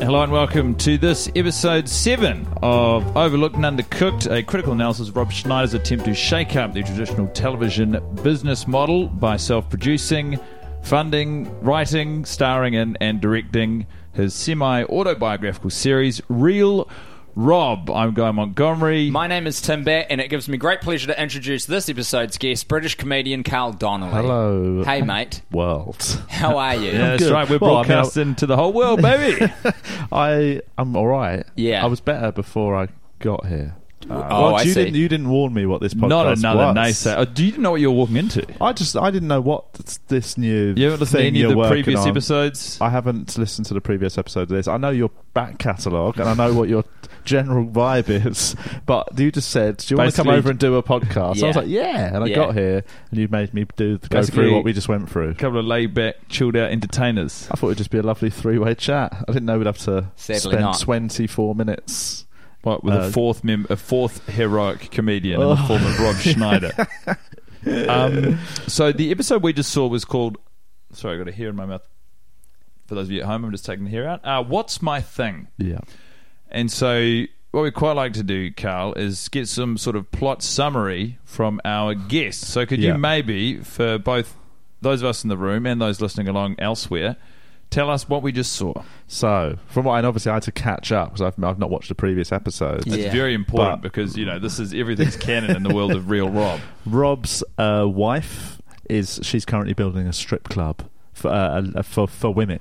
Hello and welcome to this episode 7 of Overlooked and Undercooked, a critical analysis of Rob Schneider's attempt to shake up the traditional television business model by self producing, funding, writing, starring in, and directing his semi autobiographical series, Real Rob. I'm Guy Montgomery. My name is Tim Batt, and it gives me great pleasure to introduce this episode's guest, British comedian Carl Donnelly. Hello. Hey, mate. World. How are you? yeah, that's good. right. We're Well, broadcasting to the whole world, baby. I I'm all right. Yeah. I was better before I got here. Uh, oh, Well, I you see. didn't you didn't warn me what this podcast Not another was. naysayer. Oh, do you know what you're walking into? I just I didn't know what th- this new You haven't listened to thing any you're of the working previous on. episodes? I haven't listened to the previous episode of this. I know your back catalogue and I know what your general vibe is, but you just said, "Do you want to come Basically- over and do a podcast?" I was like, "Yeah," and I Yeah. got here and you made me do go Basically- through what we just went through. A couple of laid back, chilled out entertainers. I thought it'd just be a lovely three way chat. I didn't know we'd have to spend not. 24 minutes. What, with Uh, a fourth mem- a fourth heroic comedian in the Oh. form of Rob Schneider. um, so the episode we just saw was called. Sorry, I got a hair in my mouth. For those of you at home, I'm just taking the hair out. Uh, What's my thing? Yeah. And so, what we quite like to do, Carl, is get some sort of plot summary from our guests. So, could Yeah. you maybe, for both those of us in the room and those listening along elsewhere, tell us what we just saw? So, from what, and obviously I had to catch up because I've, I've not watched the previous episodes. It's Yeah. very important But- because you know this is everything's canon in the world of real Rob. Rob's uh, wife is she's currently building a strip club for uh, for for women.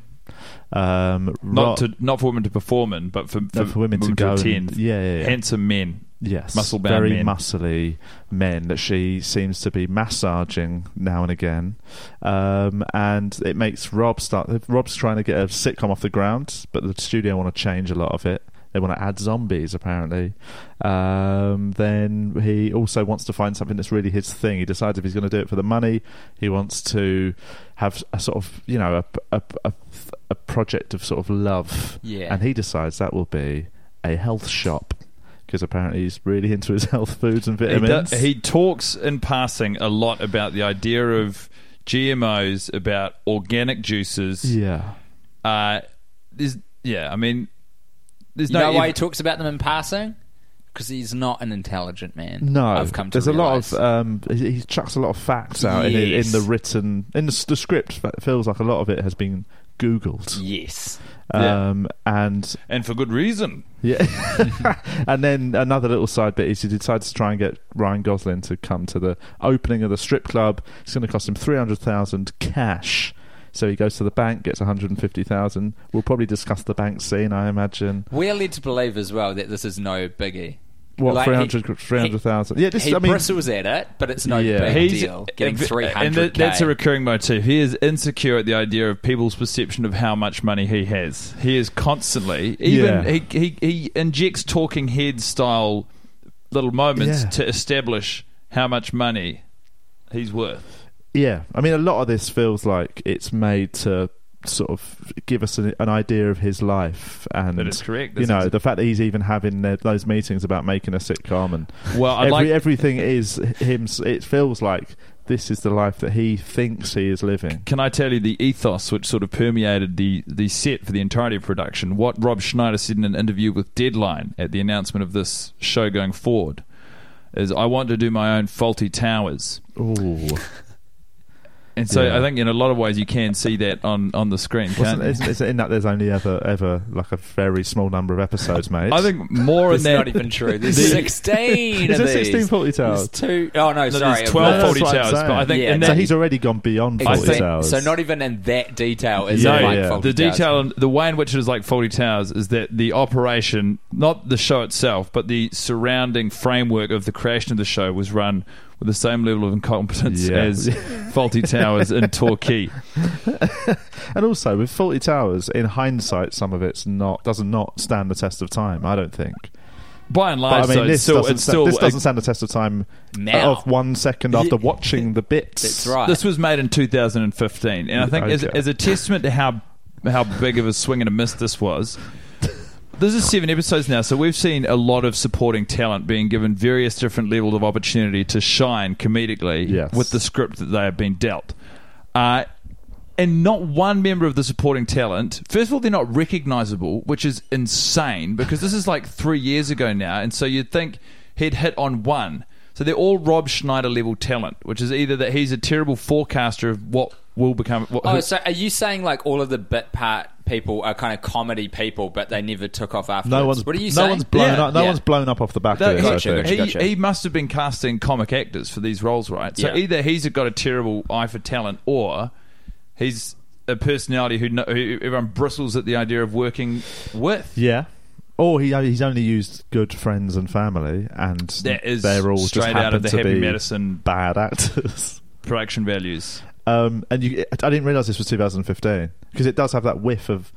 Um, Not Rob- to not for women to perform in, but for, No, for women to go and- attend. yeah, yeah, yeah. handsome men. Yes, muscle-bound very men. muscly men that she seems to be massaging now and again, um, and it makes Rob start. Rob's trying to get a sitcom off the ground, but the studio want to change a lot of it. They want to add zombies, apparently. Um, then he also wants to find something that's really his thing. He decides if he's going to do it for the money, he wants to have a sort of, you know, a, a, a, a project of sort of love. Yeah. And he decides that will be a health shop. Because apparently he's really into his health foods and He, do- vitamins. he talks in passing a lot about the idea of GMOs, about organic juices. yeah. Uh, there's, yeah, I mean, there's You no. know why he talks about them in passing? Because he's not an intelligent man. No, I've come to there's a lot of um, he, he chucks a lot of facts out in, in the written in the, the script. It feels like a lot of it has been googled, Yes. Yeah. um, and and for good reason. yeah, and then another little side bit is he decides to try and get Ryan Gosling to come to the opening of the strip club. It's going to cost him three hundred thousand cash. So he goes to the bank, gets one hundred and fifty thousand. We'll probably discuss the bank scene, I imagine. We're led to believe as well that this is no biggie. What Like, 300 300,000? Yeah, this he I mean, bristles at it, but it's no Yeah. big He's deal. Getting and- three and hundred. that- that's a recurring motif. He is insecure at the idea of people's perception of how much money he has. He is constantly even Yeah. he, he he injects talking head style little moments Yeah. to establish how much money he's worth. Yeah, I mean, a lot of this feels like it's made to sort of give us an, an idea of his life, and That is correct. You know, the fact that he's even having the, those meetings about making a sitcom, and Well, every, like everything is him. It feels like this is the life that he thinks he is living. Can I tell you the ethos which sort of permeated the, the set for the entirety of production? What Rob Schneider said in an interview with Deadline at the announcement of this show going forward is, I want to do my own Fawlty Towers. Ooh, And so Yeah. I think in a lot of ways you can see that on, on the screen. Wasn't, Can't you? isn't, isn't in that there's only ever ever like a very small number of episodes made? I think more in That's that. not even true. There's The- 16 is of there these. 16 Fawlty There's Towers? two oh no, No, sorry. there's 12 was- Fawlty That's what I'm Towers, but I think Yeah, in so that, he's already gone beyond I Fawlty think- Towers. So not even in that detail is No, it like yeah. Fawlty the Towers. detail, the way in which it is like Fawlty Towers is that the operation, not the show itself, but the surrounding framework of the creation of the show was run with the same level of incompetence Yeah. as Fawlty Towers in Torquay. And also with Fawlty Towers, in hindsight, some of it's not does not not stand the test of time. I don't think. By and But large, I mean, though, this it's still, doesn't it's sta- still this doesn't stand the test of time Now. of one second after watching the bits. That's right. This was made in 2015, and I think as, as a testament to how how big of a swing and a miss this was. This is seven episodes now, so we've seen a lot of supporting talent being given various different levels of opportunity to shine comedically Yes. with the script that they have been dealt. Uh, and not one member of the supporting talent. First of all, they're not recognizable, which is insane because this is like three years ago now, and so you'd think he'd hit on one. So they're all Rob Schneider level talent, which is either that he's a terrible forecaster of what will become. What, Oh, who- so are you saying like all of the bit part people are kind of comedy people, but they never took off afterwards? No one's What are you no saying? one's blown Yeah. up. No Yeah. one's blown up off the back that- of it. he, I Gotcha, think. gotcha, he- gotcha. he must have been casting comic actors for these roles, right? So Yeah. either he's got a terrible eye for talent, or he's a personality who, kno- who everyone bristles at the idea of working with. Yeah. Or he he's only used good friends and family, and That is they're all just straight out of the to Happy be Madison bad actors. production values. Um, and you, I didn't realize this was 2015 because it does have that whiff of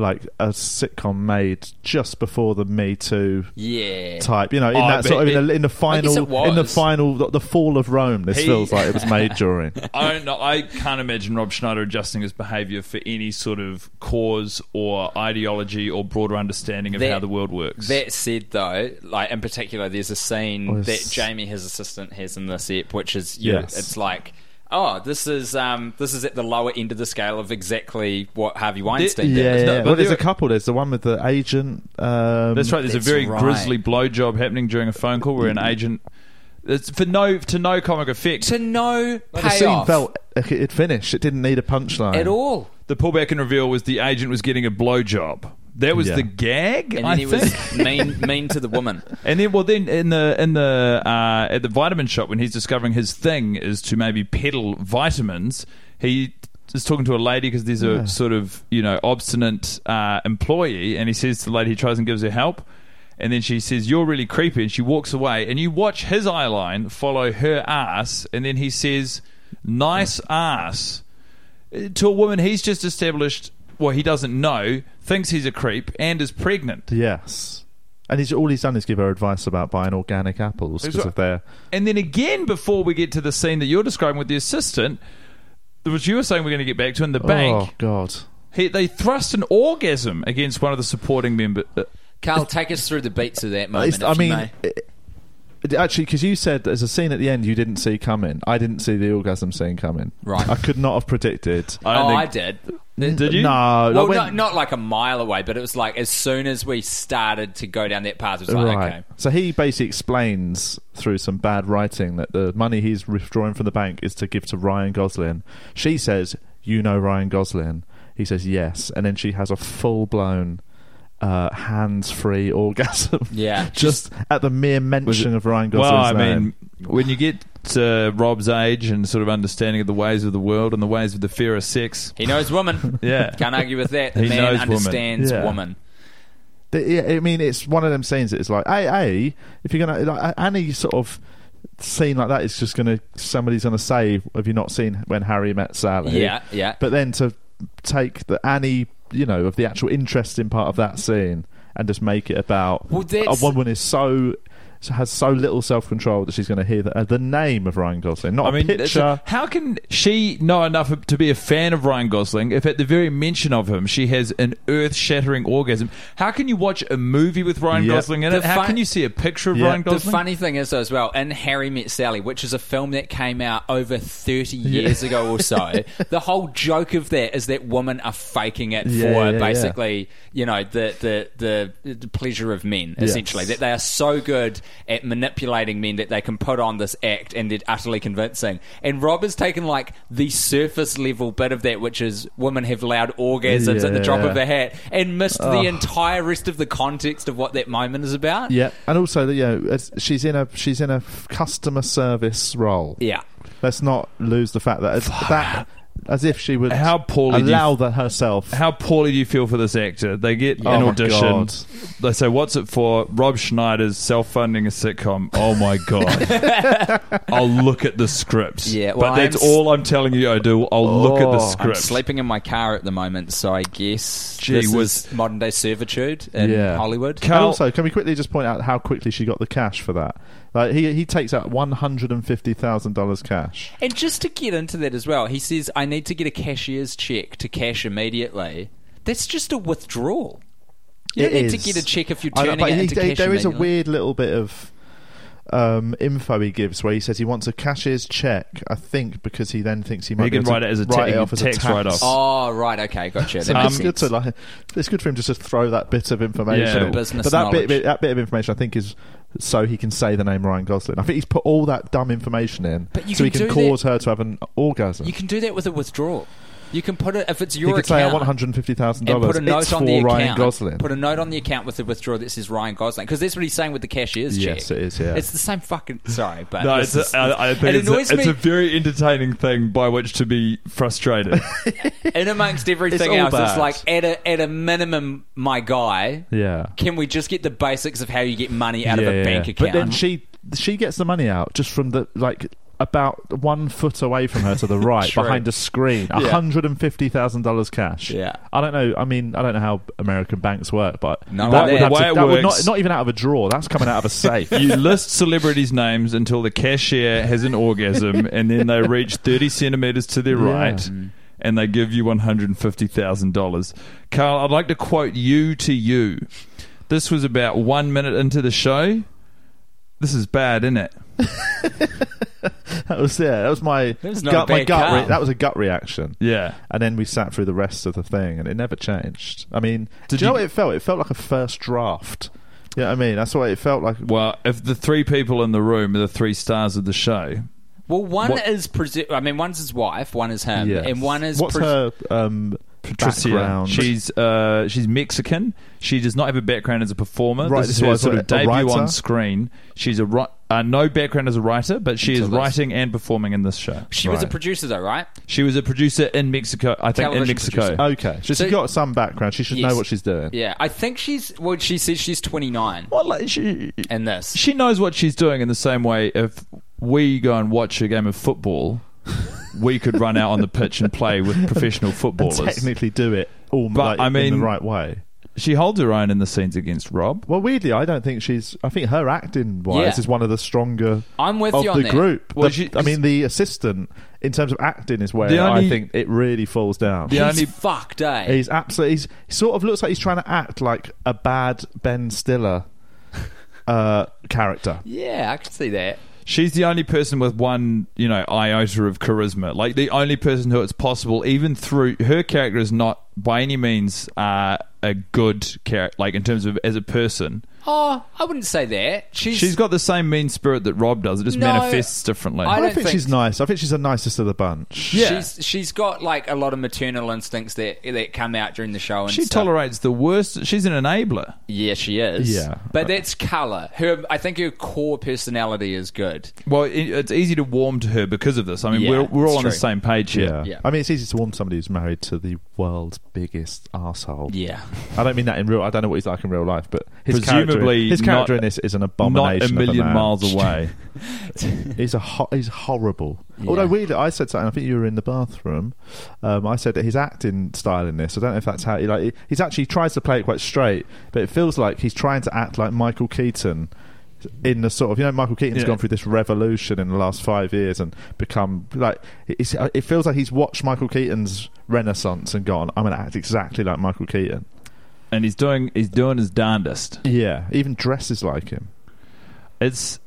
like a sitcom made just before the Me Too Yeah. type. You know, in Oh, that sort of in it- the, in the final in the final the, the fall of Rome. This He- feels like it was made during. I don't know. I can't imagine Rob Schneider adjusting his behaviour for any sort of cause or ideology or broader understanding of That- how the world works. That said, though, like in particular, there's a scene Well, that Jamie, his assistant, has in this ep, which is you Yes. it's like, oh, this is um, this is at the lower end of the scale of exactly what Harvey Weinstein Yeah, did. No, yeah. but well, there's there- a couple. There's the one with the agent. Um, That's right. There's That's a very right. grisly blowjob happening during a phone call where an agent. It's for no to no comic effect. To no The scene felt it finished. It didn't need a punchline at all. The pullback and reveal was the agent was getting a blowjob. That was Yeah. the gag, And I then he think. was mean, mean to the woman. And then, well, then in the in the uh, at the vitamin shop when he's discovering his thing is to maybe peddle vitamins, he is talking to a lady because there's a sort of you know obstinate uh, employee, and he says to the lady, he tries and gives her help, and then she says, "You're really creepy," and she walks away, and you watch his eye line follow her ass, and then he says, "Nice ass." To a woman he's just established, well, he doesn't know, thinks he's a creep, and is pregnant. Yes. And he's all he's done is give her advice about buying organic apples because right. of their. And then again, before we get to the scene that you're describing with the assistant, which you were saying we're going to get back to in the bank. Oh God! he, they thrust an orgasm against one of the supporting members. Uh, Carl, take us through the beats of that moment. If I you mean, may. it- it- actually, because you said there's a scene at the end you didn't see coming. I didn't see the orgasm scene coming. Right. I could not have predicted. I don't oh, think- I did. Did you? No, Well, went- not, not like a mile away, but it was like as soon as we started to go down that path, it was like, right. okay. So he basically explains through some bad writing that the money he's withdrawing from the bank is to give to Ryan Gosling. She says, "You know Ryan Gosling." He says, "Yes," and then she has a full blown. Uh, hands-free orgasm. Yeah. just at the mere mention of Ryan Gosling's Well, Gosling's I name. mean, when you get to uh, Rob's age and sort of understanding of the ways of the world and the ways of the fear of sex, He knows woman. yeah, Can't argue with that. The He man knows woman. understands Yeah. woman. The- yeah, I mean, it's one of them scenes that it's like, hey, hey, if you're gonna like any sort of scene like that, it's just gonna somebody's gonna say, "Have you not seen when Harry met Sally?" Yeah, yeah. But then to take the Annie, you know, of the actual interesting part of that scene and just make it about Well, a that's- woman is so has so little self control that she's going to hear the, uh, the name of Ryan Gosling, not I mean, a picture. a- how can she know enough to be a fan of Ryan Gosling if, at the very mention of him, she has an earth-shattering orgasm? How can you watch a movie with Ryan Yeah. Gosling in it? The How can you see a picture of Yeah. Ryan Gosling? The funny thing is, as well, in Harry Met Sally, which is a film that came out over 30 years ago or so, the whole joke of that is that women are faking it Yeah, for yeah, yeah. basically, you know, the, the, the, the pleasure of men, Yes. essentially. That they are so good at manipulating men that they can put on this act and they're utterly convincing. And Rob has taken, like, the surface level bit of that, which is women have loud orgasms at the drop of a hat, and missed the entire rest of the context of what that moment is about. yeah, and also, you know, she's in a she's in a customer service role. Yeah. Let's not lose the fact that that as if she would How poorly do you- allow that herself. How poorly do you feel for this actor? They get Oh an my audition. God. They say, "What's it for?" Rob Schneider's self-funding a sitcom. Oh my god! I'll look at the script. Yeah, well, but that's I'm s- all I'm telling you. I do. I'll look at the Oh, I'm script. I'm sleeping in my car at the moment, so I guess Gee this whiz. is modern day servitude in Yeah. Hollywood. Cal- and also, can we quickly just point out how quickly she got the cash for that? Like he he takes out one hundred and fifty thousand dollars cash. And just to get into that as well, he says, I need to get a cashier's check to cash immediately. That's just a withdrawal. You don't It need to get a check if you're I know, turning but it he- into he- cash there is a weird little bit of um, info he gives where he says he wants a cashier's check. I think because he then thinks he might He be can able to write it as a write ta- off as a tax tax write-off. Oh, right, okay, gotcha. So That it's good to like. It's good for him just to throw that bit of information. Yeah. in. Business but that knowledge. bit, that bit of information, I think, is so he can say the name Ryan Gosling. I think he's put all that dumb information in so he can can do cause her to have an orgasm. You can do that with a withdrawal. You can put it, if it's he your could say, "I account. want one hundred fifty thousand and dollars. put a note It's on for the Ryan account. Gosling." Put a note on the account with the withdrawal that says Ryan Gosling because that's what he's saying with the cashier's Yes, check. it is, yeah. it's the same fucking. Sorry, but No, it's is- a, I, I think it it's, annoys a, it's a very entertaining thing by which to be frustrated. in amongst everything all else. It's like at a at a minimum, my guy. yeah. Can we just get the basics of how you get money out of a yeah, bank account? But then she she gets the money out just from the like about one foot away from her to the right True. behind a screen. Yeah. hundred and fifty thousand dollars cash. Yeah. I don't know. I mean, I don't know how American banks work, but No that idea. would, have The way to, it that would not works- not even out of a drawer. That's coming out of a safe. you list celebrities' names until the cashier has an orgasm, and then they reach 30 centimeters to their Yeah. right, Mm. and they give you $150,000. Carl, I'd like to quote you to you. This was about one minute into the show. This is bad, isn't it? that was yeah. That was my was gut. My gut. Re- that was a gut reaction. Yeah. And then we sat through the rest of the thing, and it never changed. I mean, Did do you know what it felt? It felt like a first draft. Yeah, I mean, that's what it felt like. Well, if the three people in the room are the three stars of the show, well, one What- is presu- I mean, one's his wife, one is him, Yes. and one is what's pres- her um, Patricia, background? she's uh, she's Mexican. She does not have a background as a performer. Right, this is her sort of debut writer? on screen. She's a ri- uh, no background as a writer, but she is this. writing and performing in this show. She was a Right. producer, though, right? She was a producer in Mexico, I think, in Television Mexico. producer. Okay, so, So- she's got some background. She should Yes. know what she's doing. Yeah, I think she's. Well, she says she's 29 Well, like, she, in this. she knows what she's doing in the same way. If we go and watch a game of football, we could run out on the pitch and play with professional And footballers. technically do it all But, like, I in mean- the right way. She holds her own in the scenes against Rob. Well, weirdly, I don't think she's. I think her acting wise Yeah. is one of the stronger I'm with of you on the that. group. Well, The- she- I mean, the assistant in terms of acting is where The only- I think it really falls down. The He's only- fucked, eh? He's absolutely. He's, he sort of looks like he's trying to act like a bad Ben Stiller uh, character. yeah, I can see that. She's the only person with one, you know, iota of charisma. Like the only person who it's possible, even through her character, is not by any means uh, a good character. Like in terms of as a person, Oh, I wouldn't say that. She's she's got the same mean spirit that Rob does. It just No, manifests differently. I I, don't think, think- she's nice. I think she's the nicest of the bunch. Yeah. She's she's got like a lot of maternal instincts that that come out during the show. And she stuff. tolerates the worst. She's an enabler. Yeah, she is. Yeah. but that's color. Her, I think her core personality is good. Well, it, it's easy to warm to her because of this. I mean, Yeah, we're, we're all it's on the true. same page here. Yeah. Yeah. I mean, it's easy to warn somebody who's married to the world's biggest asshole. Yeah, I don't mean that in real. I don't know what he's like in real life, but his Presumably character, his character not- in this is an abomination. Not abomination. a of million man. miles away. He's a ho- he's horrible. Yeah. Although weirdly, I said something. I think you were in the bathroom. Um, I said that his acting style in this. I don't know if that's how he like. He's actually he tries to play it quite straight, but it feels like he's trying to act like Michael Keaton in the sort of you know Michael Keaton's Yeah. gone through this revolution in the last five years and become like it's, it feels like he's watched Michael Keaton's renaissance and gone I'm going to act exactly like Michael Keaton. and he's doing he's doing his darndest. Yeah, even dresses like him. It's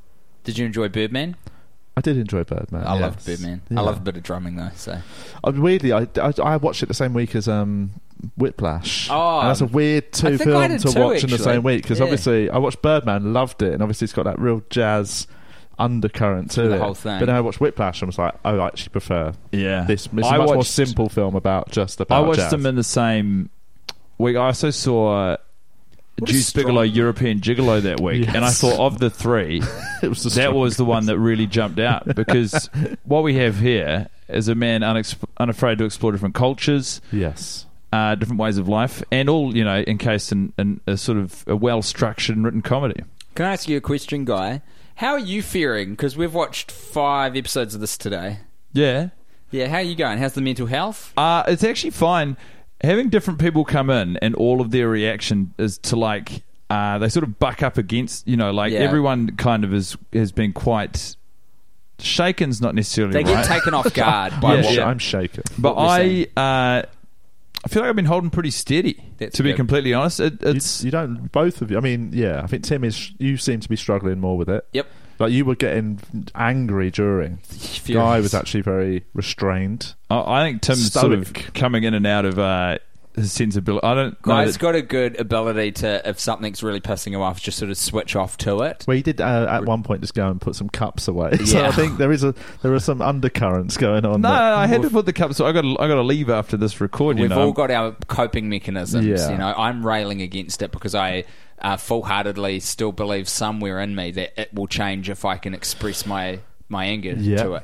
Did you enjoy Birdman? I did enjoy Birdman. I yes. loved Birdman. Yeah. I love a bit of drumming though. So Uh, weirdly, I, I, I watched it the same week as um, Whiplash. Oh, and that's a weird two films to too, watch in the same week because Yeah. obviously I watched Birdman, loved it, and obviously it's got that real jazz undercurrent to The it. whole thing. But then I watched Whiplash and was like, oh, I actually prefer yeah. this. It's I a much more simple film about just the about. I watched jazz. them in the same week. I also saw What Deuce strong- Bigalow European Gigolo that week, and I thought of the three, was the that was the one that really jumped out because what we have here is a man unexp- unafraid to explore different cultures, yes. Uh, different ways of life, and all you know encased in, in a sort of a well structured and written comedy. Can I ask you a question, Guy? How are you faring? Because we've watched five episodes of this today. Yeah, Yeah, how are you going? How's the mental health? Uh, it's actually fine. Having different people come in and all of their reaction is to like uh, they sort of buck up against you know like Yeah. everyone kind of is has been quite shaken's not necessarily They right. get taken off guard by Yeah, what yeah. I'm shaken. but I uh, I feel like I've been holding pretty steady That's to be good. completely honest. It, You, it's you don't both of you. I mean, yeah. I think Tim is. You seem to be struggling more with it. Yep. Like you were getting angry during. Furious. Guy was actually very restrained. I, I think Tim's sort of coming in and out of uh, his sensibility. I don't know. Guy's that- got a good ability to, if something's really pissing him off, just sort of switch off to it. Well, he did uh, at one point just go and put some cups away. So Yeah. I think there is a there are some undercurrents going on. no, that- I had to put the cup. So I got I got to leave after this record. You We've know, all got our coping mechanisms. Yeah. You know, I'm railing against it because I uh, full-heartedly still believe somewhere in me that it will change if I can express my my anger Yeah. to it.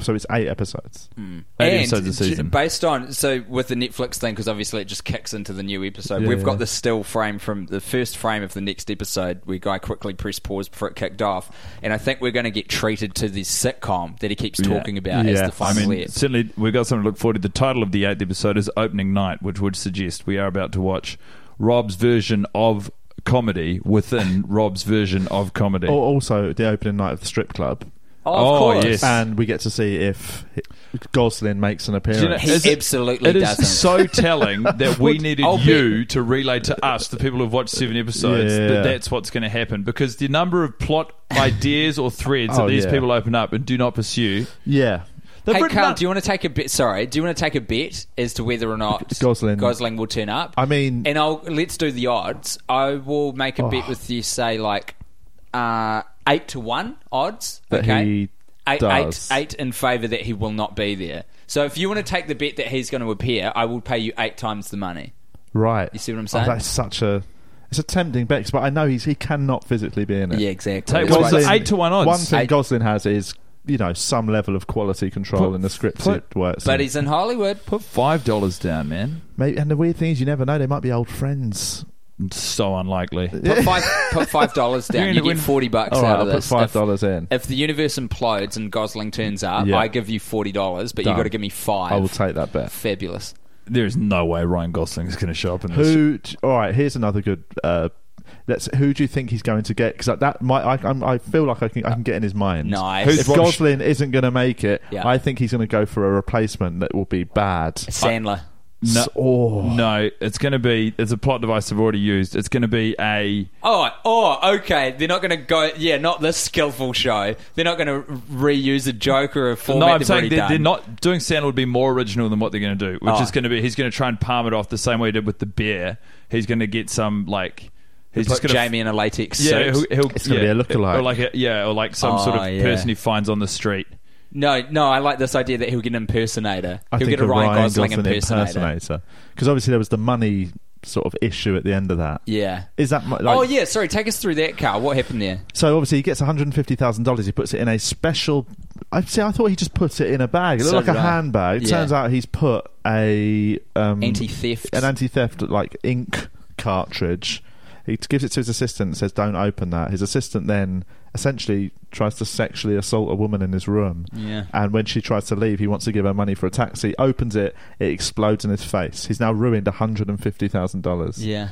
so it's eight episodes. Mm. Eight and episodes a season. j- based on so with the Netflix thing, because obviously it just kicks into the new episode. Yeah, We've yeah. got the still frame from the first frame of the next episode. We guy quickly pressed pause before it kicked off, and I think we're going to get treated to this sitcom that he keeps Yeah. talking about as Yeah. the I final mean, ep. certainly we've got something to look forward to. The title of the eighth episode is Opening Night, which would suggest we are about to watch Rob's version of comedy within Rob's version of comedy. Al- Also, the opening night of the strip club, Oh, of course. yes. and we get to see if Gosling makes an appearance. Do you know- He is it- absolutely It is doesn't. so telling that we needed I'll you to relay to us, the people who've watched seven episodes, Yeah. that that's what's going to happen. Because the number of plot ideas or threads Oh, that these yeah. people open up and do not pursue. yeah, They've Hey written Carl, up- do you want to take a bet? Sorry, do you want to take a bet as to whether or not Gosling. Gosling will turn up? I mean- and I'll let's do the odds. I will make a bet Oh. with you. Say like uh, eight to one odds. That okay, he eight, does. eight, eight in favour that he will not be there. So if you want to take the bet that he's going to appear, I will pay you eight times the money. Right. You see what I'm Oh, saying? that's such a. It's a tempting bet, but I know he's he cannot physically be in it. Yeah, exactly. Take That's what's why the it's- eight to one odds? One thing Eight- Gosling has is you know some level of quality control Put- in the scripts put- it works. But in. he's in Hollywood. Put five dollars down, man. Maybe, and the weird thing is, you never know. They might be old friends. It's so unlikely. Put five, put five dollars down. You're You get forty bucks All right, out I'll of put five dollars in. If the universe implodes and Gosling turns up, Yeah. I give you forty dollars, but you Done. got to give me five. I will take that bet. Fabulous. There is no way Ryan Gosling is going to show up in this. Who? All right, here's another good. Uh, let's. Who do you think he's going to get? Because that might. I, I'm, I feel like I can. I can get in his mind. Nice. Who's If Rob- Gosling isn't going to make it, Yeah. I think he's going to go for a replacement that will be bad. Sandler. No, S- oh. no, it's going to be. It's a plot device I've already used. It's going to be a. Oh, oh, okay. They're not going to go. Yeah, not this skillful show. They're not going to reuse a joke or a format no, I'm they've saying they're, they're not doing Sandler would be more original than what they're going to do, which Oh. is going to be he's going to try and palm it off the same way he did with the bear. He's going to get some like he's Put just going to Jamie in a latex Yeah, suit. he'll, he'll, It's gonna yeah, be a lookalike. or like a, yeah, or like some Oh, sort of oh, yeah. person he finds on the street. No, no, I like this idea that he'll get an impersonator. I he'll think get a Ryan, Gosling, impersonator. Because obviously there was the money sort of issue at the end of that. Yeah. Is that like, oh yeah, sorry. Take us through that, Carl. What happened there? So obviously he gets one hundred and fifty thousand dollars. He puts it in a special. I see. I thought he just put it in a bag. It looked So like a handbag. It Yeah. turns out he's put a um, Anti-theft. an anti-theft like ink cartridge. He gives it to his assistant and says, "Don't open that." His assistant then essentially tries to sexually assault a woman in his room. Yeah. And when she tries to leave, he wants to give her money for a taxi. Opens it, it explodes in his face. He's now ruined one hundred and fifty thousand dollars. Yeah.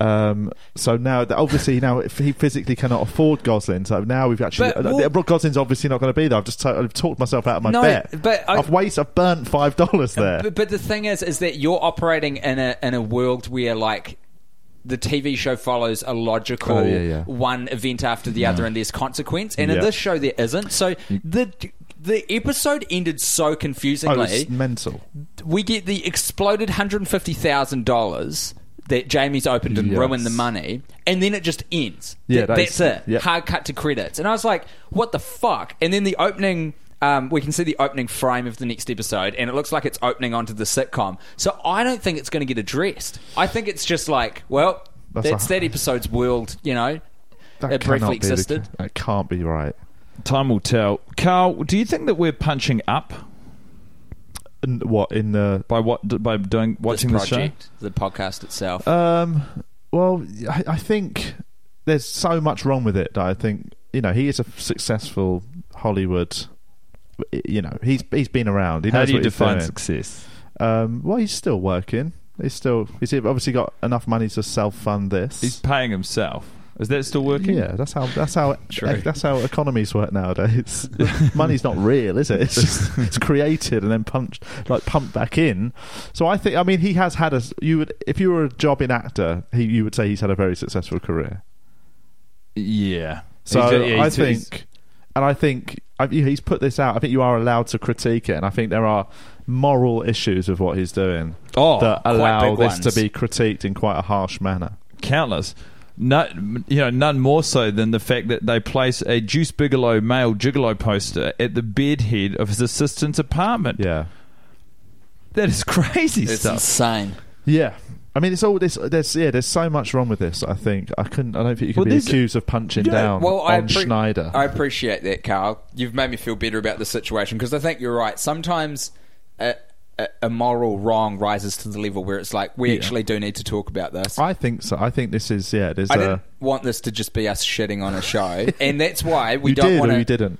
Um, so now, obviously, now he physically cannot afford Gosling, so now we've actually. But uh, what- Gosling's obviously not going to be there. I've just t- I've talked myself out of my No, bet. but I- I've wasted. I've burnt five dollars there. But, but the thing is, is that you're operating in a in a world where like the TV show follows a logical Oh, yeah, yeah. one event after the other, and there's consequence. And in this show, there isn't. So the the episode ended so oh, confusingly. it's mental. we get the exploded hundred and fifty thousand dollars that Jamie's opened and Yes. ruined the money, and then it just ends. Yeah, Th- that that's it. yep. Hard cut to credits, and I was like, "What the fuck?" And then the opening. Um, we can see the opening frame of the next episode, and it looks like it's opening onto the sitcom. So I don't think it's going to get addressed. I think it's just like, well, That's that's, a- that episode's world. You know, That it briefly be the- existed. that can't be right. Time will tell. Carl, do you think that we're punching up And what in the? by what by doing watching this the show? the podcast itself. Um, well, I, I think there's so much wrong with it that I think you know he is a successful Hollywood. You know he's he's been around. He How knows do you what he's define doing. success? Um, well, he's still working. He's still he's obviously got enough money to self fund this. He's paying himself. Is that still working? yeah, that's how that's how True. that's how economies work nowadays. Money's not real, is it? It's just it's created and then punched like pumped back in. So I think I mean he has had a you would if you were a jobbing actor, he you would say he's had a very successful career. Yeah. So He's- yeah, I he's- he's- think, and I think I, he's put this out. I think you are allowed to critique it, and I think there are moral issues with what he's doing Oh, that allow this ones. to be critiqued in quite a harsh manner. countless. No, you know, none more so than the fact that they place a Deuce Bigalow male gigolo poster at the bedhead of his assistant's apartment. Yeah, That is crazy it's stuff. insane. yeah. I mean, it's all this. There's yeah. There's so much wrong with this. I think I couldn't. I don't think you can Well, be accused of punching Yeah, down well, I on appre- Schneider. I appreciate that, Carl. You've made me feel better about the situation because I think you're right. Sometimes a, a, a moral wrong rises to the level where it's like we Yeah. actually do need to talk about this. I think so. I think this is yeah. There's I a. didn't want this to just be us shitting on a show, and that's why we don't want to. you didn't.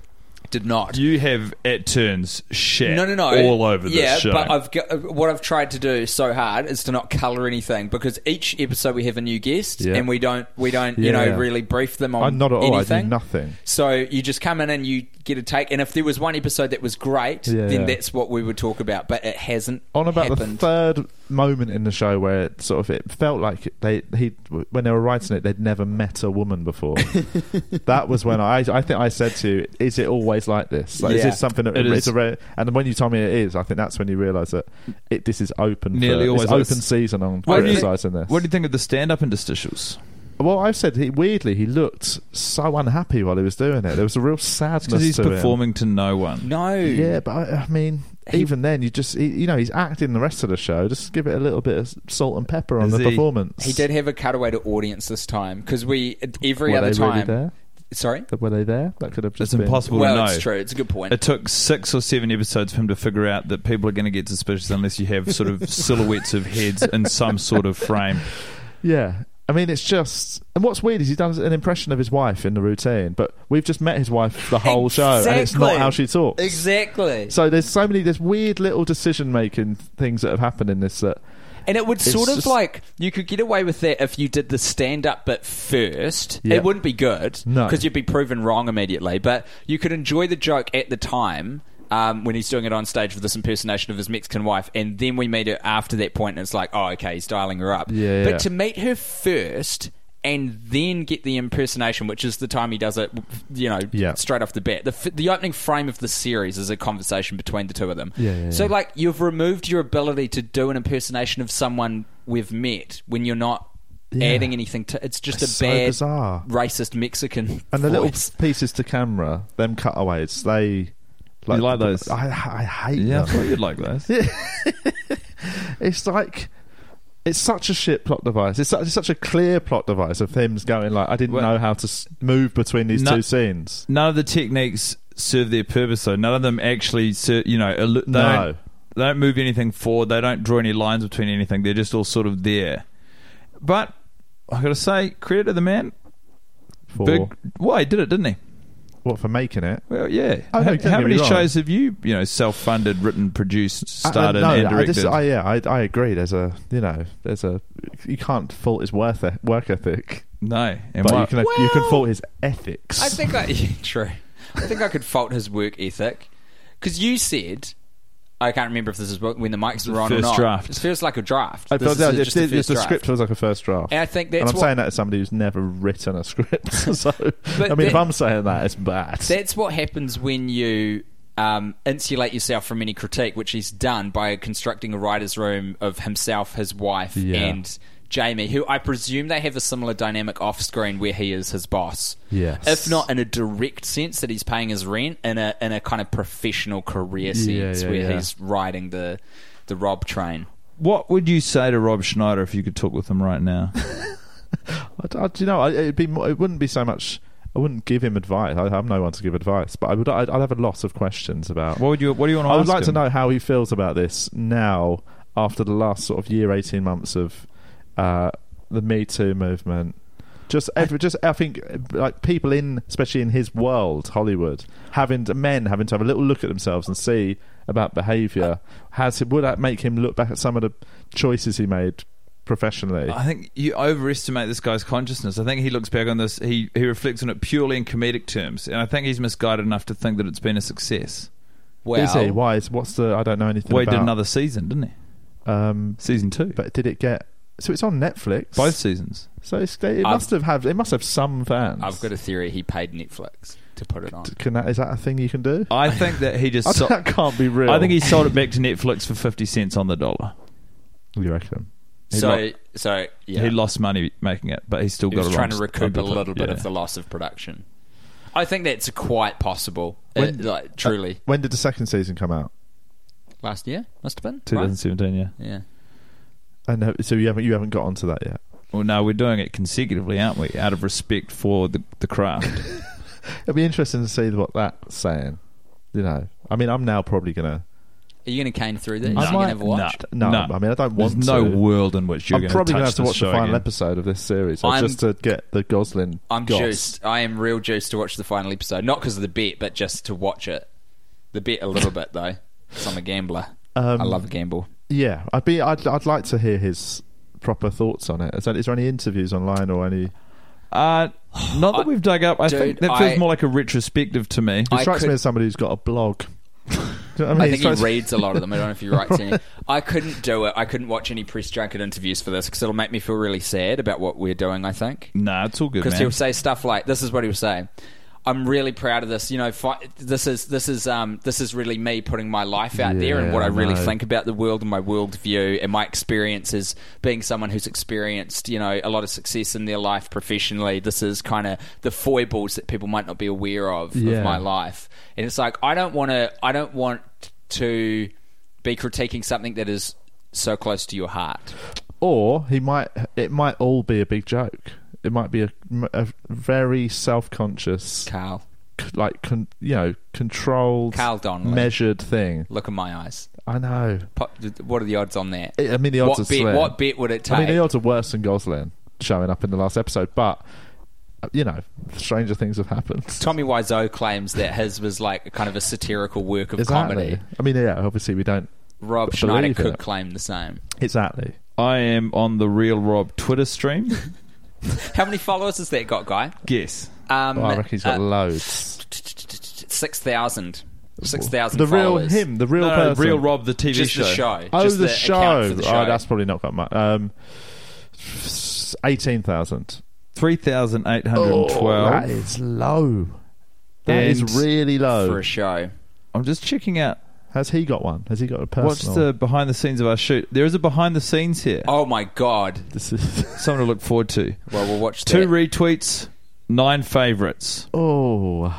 Did not. You have at turns shit no, no, no. all over this yeah, show. but I've got, what I've tried to do so hard is to not color anything because each episode we have a new guest Yeah. and we don't we don't you know really brief them on I'm not at all. I anything. do nothing. So you just come in and you get a take, and if there was one episode that was great, Yeah, then yeah. that's what we would talk about. But it hasn't on about happened. the third moment in the show where it sort of it felt like they he when they were writing it they'd never met a woman before. that was when I I think I said to you, is it always like this? Like, Is Yeah. this something that it's is. a rare, and when you told me it is, I think that's when you realise that it this is open. Nearly for, always it's open season on What do you- criticising this. What do you think of the stand-up interstitials? Well, I've said he, weirdly he looked so unhappy while he was doing it. There was a real sadness Because he's to him. performing to no one. No. Yeah, but I, I mean, even then, you just he, you know he's acting the rest of the show. Just give it a little bit of salt and pepper on the he? performance. He did have a cutaway to audience this time because we every Were other they really time. there? Sorry. Were they there? That could have just It's been impossible Well, to know. it's true. It's a good point. It took six or seven episodes for him to figure out that people are going to get suspicious unless you have sort of silhouettes of heads in some sort of frame. Yeah. I mean, it's just. And what's weird is he does an impression of his wife in the routine, but we've just met his wife the whole show, and it's not how she talks. Exactly. So there's so many, there's weird little decision making things that have happened in this that. And it would sort of just- like you could get away with that if you did the stand up bit first. It wouldn't be good No. because you'd be proven wrong immediately. But you could enjoy the joke at the time um, when he's doing it on stage with this impersonation of his Mexican wife, and then we meet her after that point, and it's like, oh, okay, he's dialing her up. Yeah, but yeah. to meet her first. And then get the impersonation, which is the time he does it, you know, Yeah. straight off the bat. The, f- the opening frame of the series is a conversation between the two of them. Yeah, yeah, so, like, you've removed your ability to do an impersonation of someone we've met when you're not adding anything to it's just It's a so bad bizarre. racist Mexican And the little pieces to camera, them cutaways, they. You like those? I, I hate Yeah, I them. thought you'd like those. It's like it's such a shit plot device. It's such, it's such a clear plot device of him going like, I didn't Well- know how to move between these No- two scenes. None of the techniques serve their purpose, though. None of them actually, ser- you know, they, No. don't, they don't move anything forward. They don't draw any lines between anything. They're just all sort of there. But I got to say, credit to the man. For Big. Well, he did it, didn't he? What for making it? Well, yeah. Oh, no, how don't how many shows have you, you know, self-funded, written, produced, uh, uh, I- I- started, no, and I, directed? I, yeah, I, I agree. There's a you know, there's a you can't fault his work e- work ethic, no, and but what- you can you can fault his ethics. I think I yeah, true. I think I could fault his work ethic because you said I can't remember if this is when the mics were on or not. draft. It feels like a draft. I This felt is that just it- the it- first the draft. script feels like a first draft. And I think and that's I'm what- saying that as somebody who's never written a script. so, I mean, that- if I'm saying that, it's bad. That's what happens when you um, insulate yourself from any critique, which he's done by constructing a writer's room of himself, his wife, Yeah. and Jamie, who I presume they have a similar dynamic off screen where he is his boss. Yes. If not in a direct sense that he's paying his rent, in a in a kind of professional career sense Yeah, yeah, where yeah. he's riding the the Rob train. what would you say to Rob Schneider if you could talk with him right now? I, I, you know, I, it'd be more, it wouldn't be so much. I wouldn't give him advice. I have no one to give advice, but I would. I'd, I'd have a lot of questions about. What would you? What do you want to I would ask like to know how he feels about this now, after the last sort of year, eighteen months of uh, the Me Too movement. Just, every, just I think, like people in, especially in his world, Hollywood, having to, men having to have a little look at themselves and see about behaviour. Has would that make him look back at some of the choices he made professionally? I think you overestimate this guy's consciousness. I think he looks back on this, he, he reflects on it purely in comedic terms, and I think he's misguided enough to think that it's been a success. Well, Is he? Why? Is, what's the? I don't know anything Well, he about. did another season, didn't he? Um, Season two. but did it get? So it's on Netflix. Both seasons. So it's, it I've- must have had. It must have some fans. I've got a theory he paid Netflix to put it on. Can that, is that a thing you can do? I think that he just. So- that can't be real. I think he sold it back to Netflix for 50 cents on the dollar. You reckon? He So, lo- so yeah, He lost money making it, but he's still He got was it trying on- to recoup a on- little bit yeah. of the loss of production. I think that's quite possible. When- Uh, like truly, When did the second season come out? last year must have been. right? 2017, yeah. Yeah. And uh, so you haven't you haven't got onto that yet. Well, no, we're doing it consecutively, aren't we? Out of respect for the, the craft. It'll be interesting to see what that's saying. You know, I mean, I'm now probably gonna. Are you going to cane through this? I Are you might- going to watch? No, I mean, I don't want There's no world in which you're I'm going probably to gonna have to watch the final again. episode of this series just to get the Gosling. I'm goss. juiced. I am real juiced to watch the final episode. Not because of the bet, but just to watch it. The bet a little bit though, because I'm a gambler. Um, I love a gamble. Yeah, I'd be. I'd. I'd like to hear his proper thoughts on it. Is there, is there any interviews online or any? Uh, not that we've dug up. I think Dude, that feels I- more like a retrospective to me. He I strikes could- me as somebody who's got a blog. Do you know what I mean? I think he strikes- reads a lot of them. I don't know if he writes any. I couldn't do it. I couldn't watch any press junket interviews for this because it'll make me feel really sad about what we're doing. I think. Nah, it's all good, Because man. he'll say stuff like, "This is what he'll say." I'm really proud of this. You know, fi- this is this is um, this is really me putting my life out there and what I really think about the world and my worldview and my experiences. Being someone who's experienced, you know, a lot of success in their life professionally. This is kind of the foibles that people might not be aware of Yeah. of my life. And it's like I don't want to. I don't want to be critiquing something that is so close to your heart. Or he might. It might all be a big joke. It might be a, a very self-conscious, Carl, c- like con, you know, controlled, Carl Donnelly. measured thing. look in my eyes. I know. Po- What are the odds on that? I mean, the odds what are bet, slim. What bet would it take? I mean, the odds are worse than Gosling showing up in the last episode, but uh, you know, stranger things have happened. Tommy Wiseau claims that his was like kind of a satirical work of exactly. comedy. I mean, yeah. Obviously, we don't Rob Believe Schneider could it. claim the same. exactly. I am on the Real Rob Twitter stream. How many followers has that got, guy? Guess. Um, Well, I reckon he's got uh, loads. six thousand. Six thousand. The real followers. him, the real No, no, person. Real Rob, the TV Just show. the show. Oh, Just the, account show. for the show. Oh, that's probably not got much. Um, eighteen thousand. 3,812. that is low. That is And really low. for a show. I'm just checking out Has he got one? Has he got a what's personal? the behind the scenes of our shoot. There is a behind the scenes here. Oh my god! This is Something to look forward to. Well, we'll watch Two that. retweets, nine favourites. oh,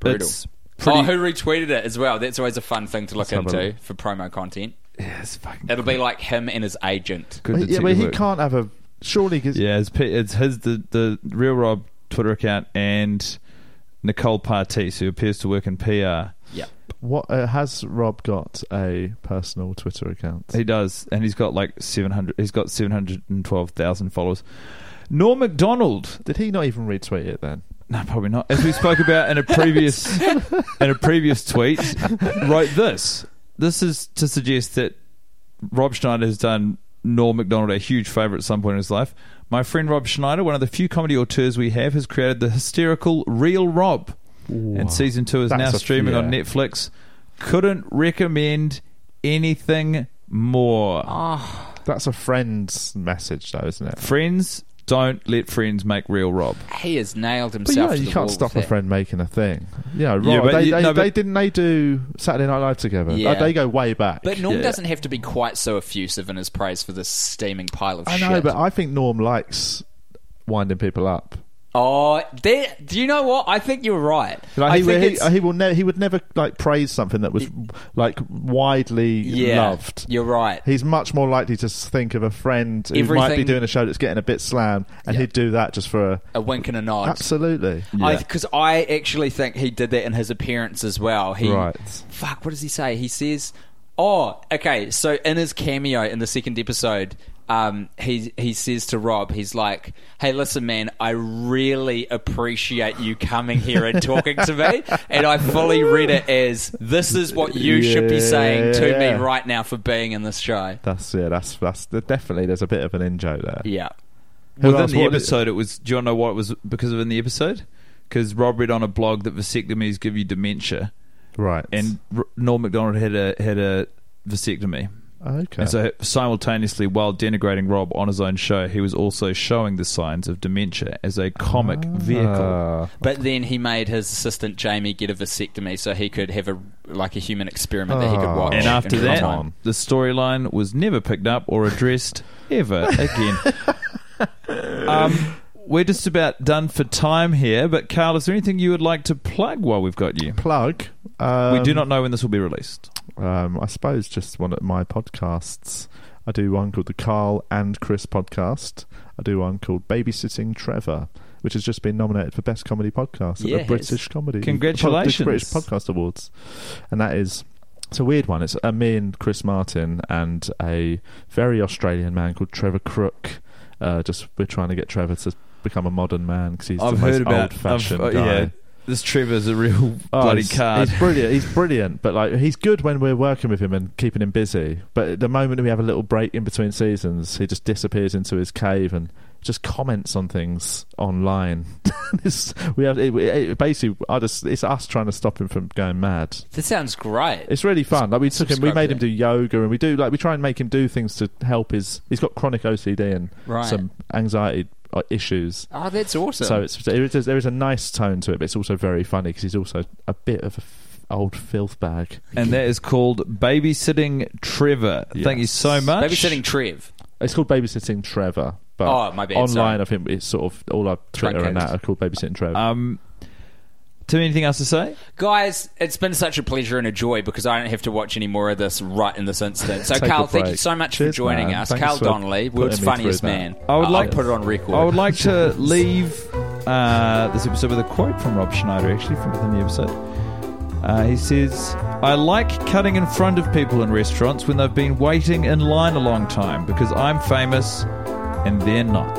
Brutal. It's pretty. Oh, who retweeted it as well? That's always a fun thing to look Let's have a into look. for promo content. yeah, it's fucking It'll be like him and his agent. good yeah, but detective he work. can't have a. Surely, because Yeah, it's, pe- it's his the the real Rob Twitter account and Nicole Partis, who appears to work in PR. What uh, has Rob got a personal Twitter account? He does, and he's got like seven hundred. He's got seven hundred and twelve thousand followers. Norm Macdonald. Did he not even retweet it then? No, probably not. As we spoke about in a previous in a previous tweet, wrote this. This is to suggest that Rob Schneider has done Norm Macdonald a huge favour at some point in his life. My friend Rob Schneider, one of the few comedy auteurs we have, has created the hysterical Real Rob. And season two is That's now a- streaming on. Netflix. Couldn't recommend anything more. That's a friend's message, though, isn't it? Friends, don't let friends make real Rob. He has nailed But himself. yeah, to you the can't wall stop a that. friend making a thing. Yeah, Rob, Yeah, but they, you- they, no, but- they didn't they do Saturday Night Live together? Yeah. Uh, they go way back. But Norm Yeah. doesn't have to be quite so effusive in his praise for this steaming pile of I shit. I know, but I think Norm likes winding people up. Oh, there, do you know what? I think you're right. Like, I he, think he, he will ne- he would never like praise something that was like widely yeah, loved. You're right. He's much more likely to think of a friend who might be doing a show that's getting a bit slammed, and Yeah. he'd do that just for a. A wink and a nod. Absolutely. Because I, actually think he did that in his appearance as well. He, Right. Fuck, what does he say? He says, "Oh, okay." So in his cameo in the second episode, um, he he says to Rob, he's like, "Hey, listen, man, I really appreciate you coming here and talking to me." And I fully read it as, "This is what you should be saying to me right now for being in this show." That's yeah. That's that's definitely. There's a bit of an in joke there. Yeah. Who Within else? the episode, it was. Do you want to know what it was because of in the episode? Because Rob read on a blog that vasectomies give you dementia, Right. and R- Norm Macdonald had a had a vasectomy. Okay. And so, simultaneously, while denigrating Rob on his own show, he was also showing the signs of dementia as a comic vehicle. Uh, But then he made his assistant Jamie get a vasectomy so he could have a like a human experiment that he could watch. And after that, real time. the storyline was never picked up or addressed ever again. um, we're just about done for time here, but Carl, is there anything you would like to plug while we've got you? plug. Um, we do not know when this will be released. Um, I suppose just one of my podcasts. I do one called the Carl and Chris podcast. I do one called Babysitting Trevor, which has just been nominated for Best Comedy Podcast at Yes. the British Comedy Congratulations. the British Podcast Awards, and that is. It's a weird one. It's uh, me and Chris Martin and a very Australian man called Trevor Crook. Uh, just we're trying to get Trevor to become a modern man because he's I've the most old-fashioned uh, guy. Yeah, this Trevor's a real Oh, bloody he's, card. He's brilliant. He's brilliant, but like he's good when we're working with him and keeping him busy. But at the moment we have a little break in between seasons, he just disappears into his cave and just comments on things online. It's- we have it, it- basically, I just it's us trying to stop him from going mad. This sounds great. It's really fun. Like we took him, we made him do yoga, and we do like we try and make him do things to help his. He's got chronic OCD and Right. some anxiety issues. Oh, that's awesome. So it's there is, there is a nice tone to it, but it's also very funny because he's also a bit of a f- old filth bag. And that is called Babysitting Trevor. Thank you so much. babysitting Trev. It's called babysitting Trevor, but Oh, my bad, online sorry. I think it's sort of all our Twitter and Truncate. that are called babysitting Trevor. Um, Tim, anything else to say? Guys, it's been such a pleasure and a joy because I don't have to watch any more of this right in this instant. So, Carl, thank you so much Cheers, for joining man. us. Thanks Carl Donnelly, world's funniest man. I would like- put it on record. I would like to leave uh, this episode with a quote from Rob Schneider, actually, from within the episode. Uh, he says, I like cutting in front of people in restaurants when they've been waiting in line a long time because I'm famous and they're not.